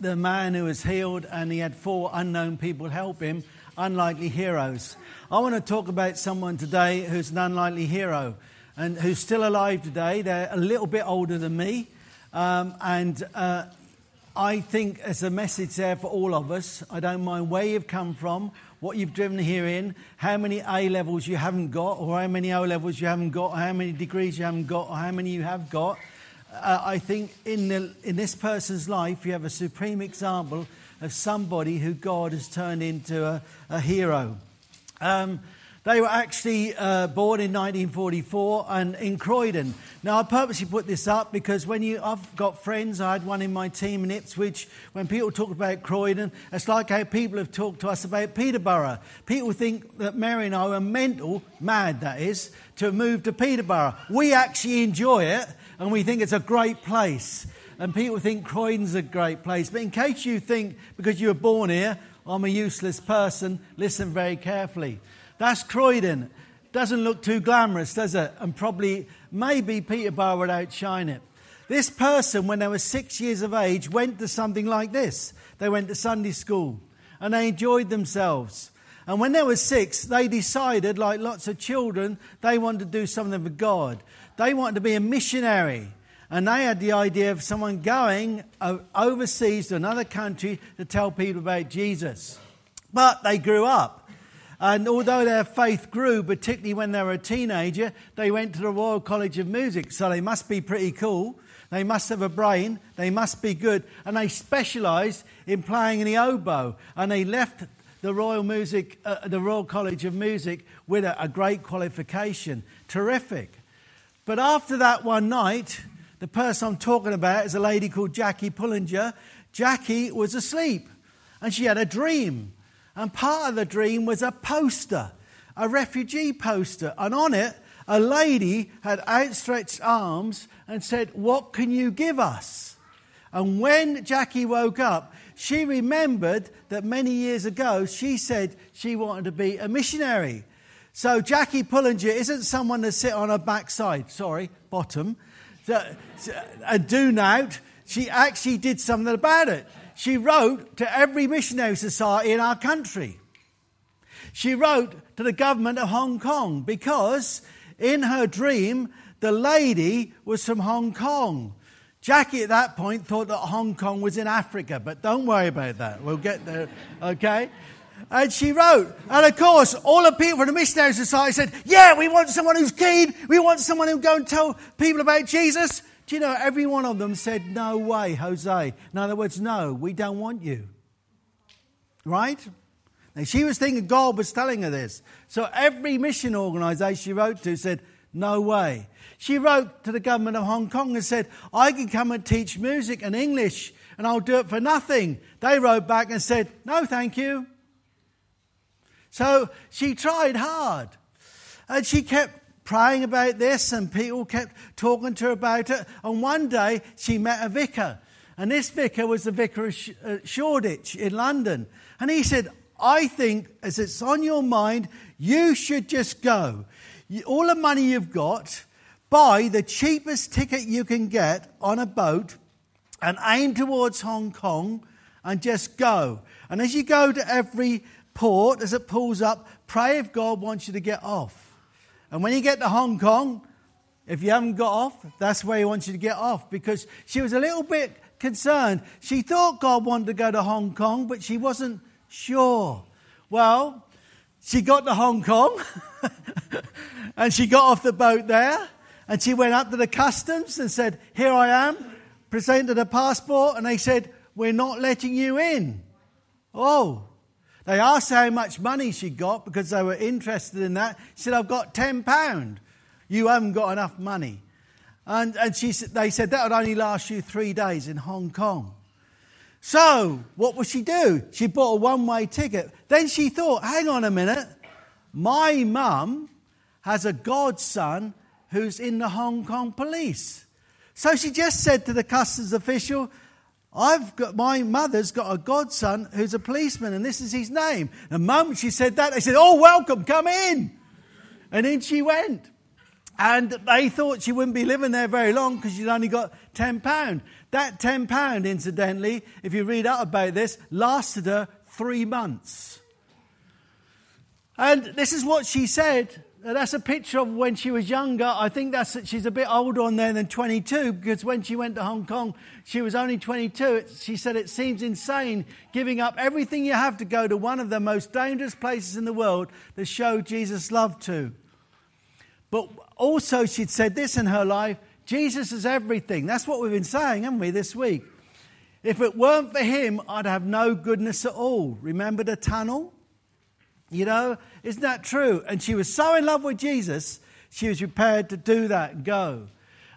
the man who was healed and he had four unknown people help him, unlikely heroes. I want to talk about someone today who's an unlikely hero and who's still alive today. They're a little bit older than me. Um, and uh, I think there's a message there for all of us. I don't mind where you've come from, what you've driven here in, how many A levels you haven't got, or how many O levels you haven't got, or how many degrees you haven't got, or how many you have got. Uh, I think in, the, in this person's life, you have a supreme example of somebody who God has turned into a, a hero. Um, they were actually uh, born in 1944 and in Croydon. Now, I purposely put this up because when you, I've got friends, I had one in my team in Ipswich. When people talk about Croydon, it's like how people have talked to us about Peterborough. People think that Mary and I are mental, mad that is, to move to Peterborough. We actually enjoy it and we think it's a great place. And people think Croydon's a great place. But in case you think, because you were born here, I'm a useless person, listen very carefully. That's Croydon. Doesn't look too glamorous, does it? And probably, maybe Peterborough would outshine it. This person, when they were six years of age, went to something like this. They went to Sunday school and they enjoyed themselves. And when they were six, they decided, like lots of children, they wanted to do something for God. They wanted to be a missionary. And they had the idea of someone going uh, overseas to another country to tell people about Jesus. But they grew up. And although their faith grew, particularly when they were a teenager, they went to the Royal College of Music. So they must be pretty cool. They must have a brain. They must be good. And they specialised in playing the oboe. And they left the Royal, Music, uh, the Royal College of Music with a, a great qualification. Terrific. But after that one night, the person I'm talking about is a lady called Jackie Pullinger. Jackie was asleep and she had a dream. And part of the dream was a poster, a refugee poster. And on it, a lady had outstretched arms and said, What can you give us? And when Jackie woke up, she remembered that many years ago she said she wanted to be a missionary. So Jackie Pullinger isn't someone to sit on her backside, sorry, bottom, and do nout. She actually did something about it she wrote to every missionary society in our country. She wrote to the government of Hong Kong because in her dream, the lady was from Hong Kong. Jackie at that point thought that Hong Kong was in Africa, but don't worry about that. We'll get there, okay? And she wrote, and of course, all the people from the Missionary Society said, Yeah, we want someone who's keen. We want someone who'll go and tell people about Jesus. Do you know, every one of them said, No way, Jose. In other words, no, we don't want you. Right? Now, she was thinking God was telling her this. So every mission organization she wrote to said, No way. She wrote to the government of Hong Kong and said, I can come and teach music and English and I'll do it for nothing. They wrote back and said, No, thank you. So she tried hard. And she kept praying about this, and people kept talking to her about it. And one day she met a vicar, and this vicar was the vicar of uh, Shoreditch in London. And he said, I think, as it's on your mind, you should just go. All the money you've got, buy the cheapest ticket you can get on a boat and aim towards Hong Kong and just go. And as you go to every port, as it pulls up, pray if God wants you to get off. And when you get to Hong Kong, if you haven't got off, that's where he wants you to get off because she was a little bit concerned. She thought God wanted to go to Hong Kong, but she wasn't sure. Well, she got to Hong Kong and she got off the boat there and she went up to the customs and said, Here I am, presented a passport, and they said, We're not letting you in. Oh, they asked how much money she got because they were interested in that. She said, I've got £10. You haven't got enough money. And, and she, they said, that would only last you three days in Hong Kong. So, what would she do? She bought a one way ticket. Then she thought, hang on a minute, my mum has a godson who's in the Hong Kong police. So she just said to the customs official, I've got my mother's got a godson who's a policeman, and this is his name. The moment she said that, they said, Oh, welcome, come in. And in she went. And they thought she wouldn't be living there very long because she'd only got £10. That £10, incidentally, if you read up about this, lasted her three months. And this is what she said. That's a picture of when she was younger. I think that's she's a bit older on there than 22 because when she went to Hong Kong, she was only 22. She said it seems insane giving up everything you have to go to one of the most dangerous places in the world to show Jesus' love to. But also, she'd said this in her life Jesus is everything. That's what we've been saying, haven't we, this week? If it weren't for him, I'd have no goodness at all. Remember the tunnel? You know, isn't that true? And she was so in love with Jesus, she was prepared to do that and go.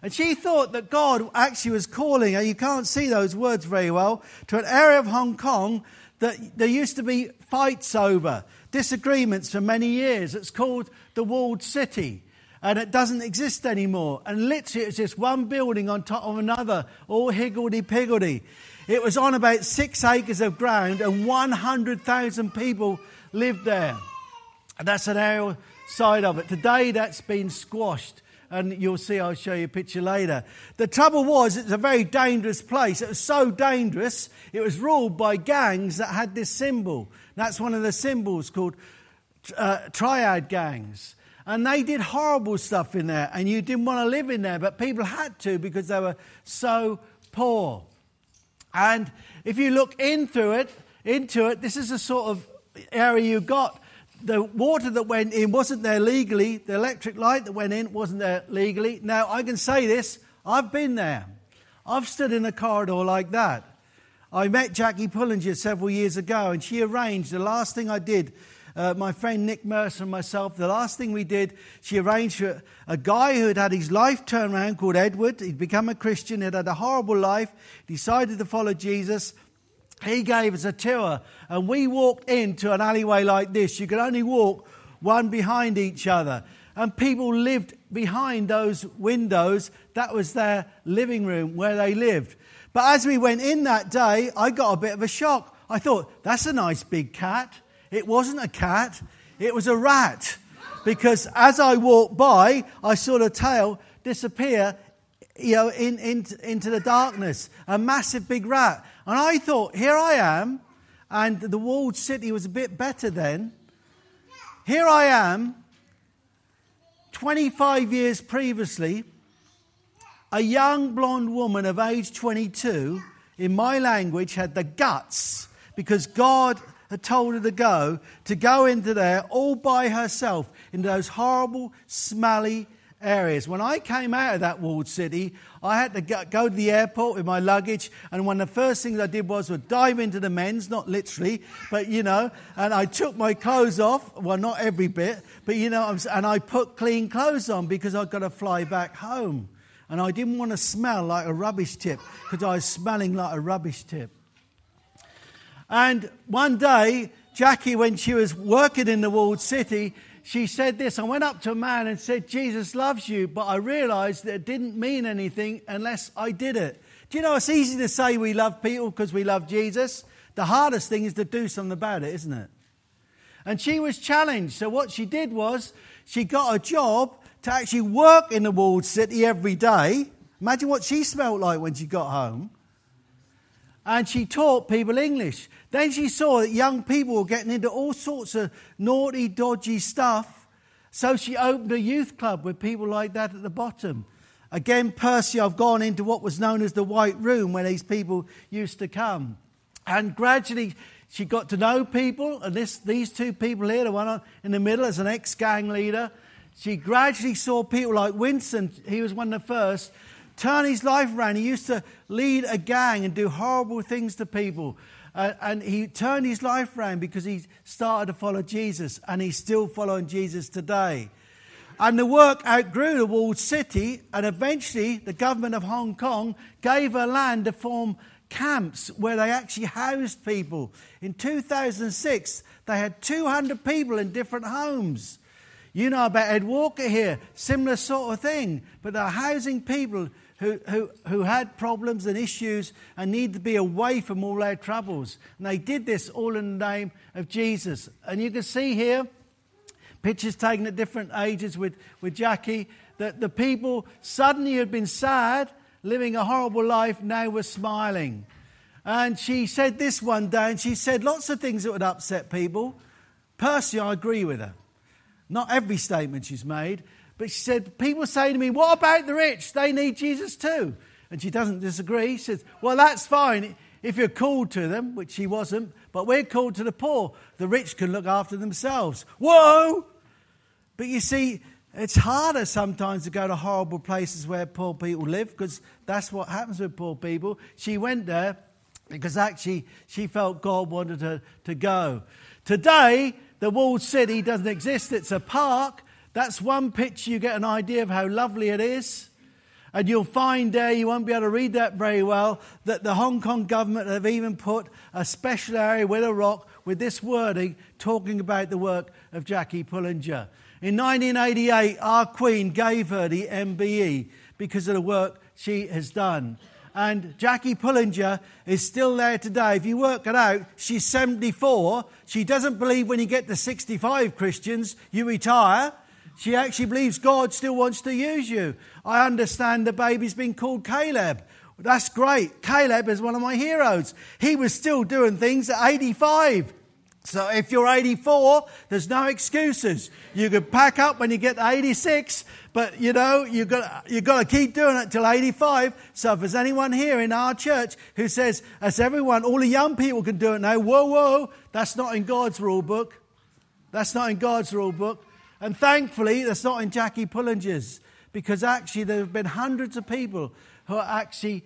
And she thought that God actually was calling her, you can't see those words very well, to an area of Hong Kong that there used to be fights over, disagreements for many years. It's called the Walled City and it doesn't exist anymore. And literally, it's just one building on top of another, all higgledy piggledy. It was on about six acres of ground, and 100,000 people lived there. That's an aerial side of it. Today, that's been squashed. And you'll see, I'll show you a picture later. The trouble was, it's a very dangerous place. It was so dangerous, it was ruled by gangs that had this symbol. That's one of the symbols called uh, triad gangs. And they did horrible stuff in there, and you didn't want to live in there, but people had to because they were so poor. And if you look in through it, into it, this is the sort of area you got. The water that went in wasn't there legally. The electric light that went in wasn't there legally. Now, I can say this I've been there. I've stood in a corridor like that. I met Jackie Pullinger several years ago, and she arranged the last thing I did uh, my friend Nick Mercer and myself, the last thing we did, she arranged for a guy who had had his life turned around called Edward. He'd become a Christian, he'd had a horrible life, decided to follow Jesus. He gave us a tour, and we walked into an alleyway like this. You could only walk one behind each other. And people lived behind those windows. That was their living room where they lived. But as we went in that day, I got a bit of a shock. I thought, that's a nice big cat. It wasn't a cat, it was a rat. Because as I walked by, I saw the tail disappear you know, in, in, into the darkness. A massive big rat. And I thought, here I am, and the walled city was a bit better then. Here I am, 25 years previously, a young blonde woman of age 22, in my language, had the guts because God had told her to go, to go into there all by herself, into those horrible, smelly areas. When I came out of that walled city, I had to go to the airport with my luggage, and one of the first things I did was to dive into the men's, not literally, but you know, and I took my clothes off. Well, not every bit, but you know, and I put clean clothes on because I've got to fly back home. And I didn't want to smell like a rubbish tip because I was smelling like a rubbish tip. And one day, Jackie, when she was working in the walled city, she said this I went up to a man and said, Jesus loves you, but I realized that it didn't mean anything unless I did it. Do you know it's easy to say we love people because we love Jesus? The hardest thing is to do something about it, isn't it? And she was challenged. So what she did was she got a job to actually work in the walled city every day. Imagine what she smelled like when she got home. And she taught people English. Then she saw that young people were getting into all sorts of naughty, dodgy stuff. So she opened a youth club with people like that at the bottom. Again, Percy, I've gone into what was known as the White Room where these people used to come. And gradually, she got to know people. And this, these two people here, the one in the middle is an ex gang leader. She gradually saw people like Winston, he was one of the first, turn his life around. He used to lead a gang and do horrible things to people. Uh, and he turned his life around because he started to follow Jesus, and he's still following Jesus today. And the work outgrew the walled city, and eventually the government of Hong Kong gave her land to form camps where they actually housed people. In 2006, they had 200 people in different homes. You know about Ed Walker here, similar sort of thing, but they're housing people who, who, who had problems and issues and needed to be away from all their troubles. And they did this all in the name of Jesus. And you can see here, pictures taken at different ages with, with Jackie, that the people suddenly had been sad living a horrible life, now was smiling. And she said this one day, and she said lots of things that would upset people. Personally, I agree with her. Not every statement she's made, but she said, People say to me, What about the rich? They need Jesus too. And she doesn't disagree. She says, Well, that's fine if you're called to them, which she wasn't, but we're called to the poor. The rich can look after themselves. Whoa! But you see, it's harder sometimes to go to horrible places where poor people live because that's what happens with poor people. She went there because actually she felt God wanted her to go. Today, the walled city doesn't exist, it's a park. That's one picture, you get an idea of how lovely it is. And you'll find there, you won't be able to read that very well, that the Hong Kong government have even put a special area with a rock with this wording talking about the work of Jackie Pullinger. In 1988, our Queen gave her the MBE because of the work she has done. And Jackie Pullinger is still there today. If you work it out, she's 74. She doesn't believe when you get to 65 Christians, you retire. She actually believes God still wants to use you. I understand the baby's been called Caleb. That's great. Caleb is one of my heroes. He was still doing things at 85. So if you're 84, there's no excuses. You can pack up when you get to 86, but you know, you've got, you've got to keep doing it till 85. So if there's anyone here in our church who says, as everyone, all the young people can do it now, whoa, whoa, that's not in God's rule book. That's not in God's rule book. And thankfully, that's not in Jackie Pullinger's, because actually there have been hundreds of people who are actually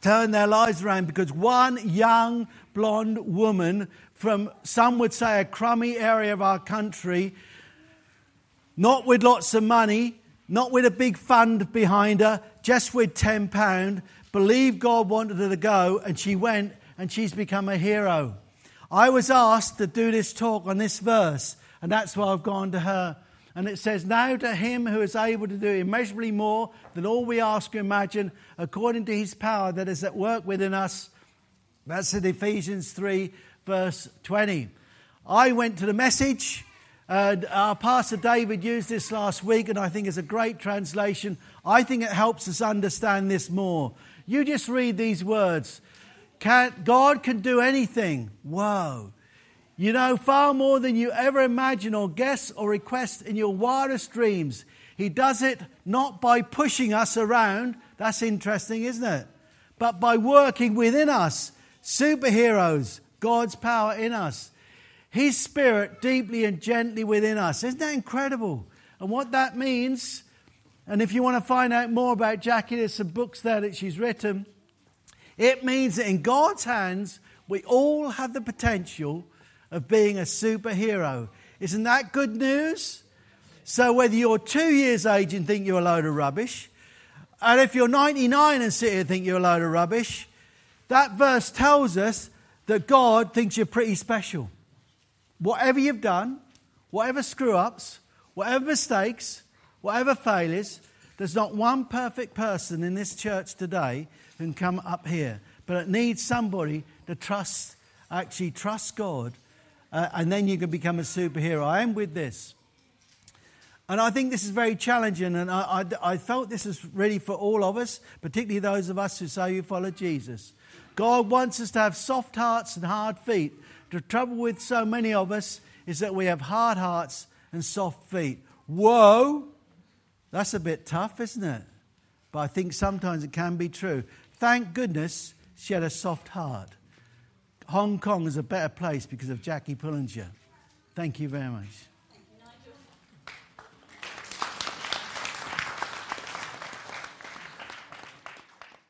turned their lives around because one young blonde woman from some would say a crummy area of our country, not with lots of money, not with a big fund behind her, just with £10, believed God wanted her to go, and she went and she's become a hero. I was asked to do this talk on this verse, and that's why I've gone to her. And it says, Now to him who is able to do immeasurably more than all we ask or imagine, according to his power that is at work within us. That's in Ephesians 3, verse 20. I went to the message, and our Pastor David used this last week, and I think it's a great translation. I think it helps us understand this more. You just read these words God can do anything. Whoa. You know, far more than you ever imagine or guess or request in your wildest dreams. He does it not by pushing us around. That's interesting, isn't it? But by working within us. Superheroes, God's power in us. His spirit deeply and gently within us. Isn't that incredible? And what that means, and if you want to find out more about Jackie, there's some books there that she's written. It means that in God's hands, we all have the potential of being a superhero. Isn't that good news? So, whether you're two years age and think you're a load of rubbish, and if you're 99 and sit here and think you're a load of rubbish, that verse tells us that God thinks you're pretty special. Whatever you've done, whatever screw ups, whatever mistakes, whatever failures, there's not one perfect person in this church today who can come up here. But it needs somebody to trust, actually trust God, uh, and then you can become a superhero. I am with this. And I think this is very challenging, and I, I, I felt this is really for all of us, particularly those of us who say you follow Jesus. God wants us to have soft hearts and hard feet. The trouble with so many of us is that we have hard hearts and soft feet. Whoa! That's a bit tough, isn't it? But I think sometimes it can be true. Thank goodness she had a soft heart. Hong Kong is a better place because of Jackie Pullinger. Thank you very much.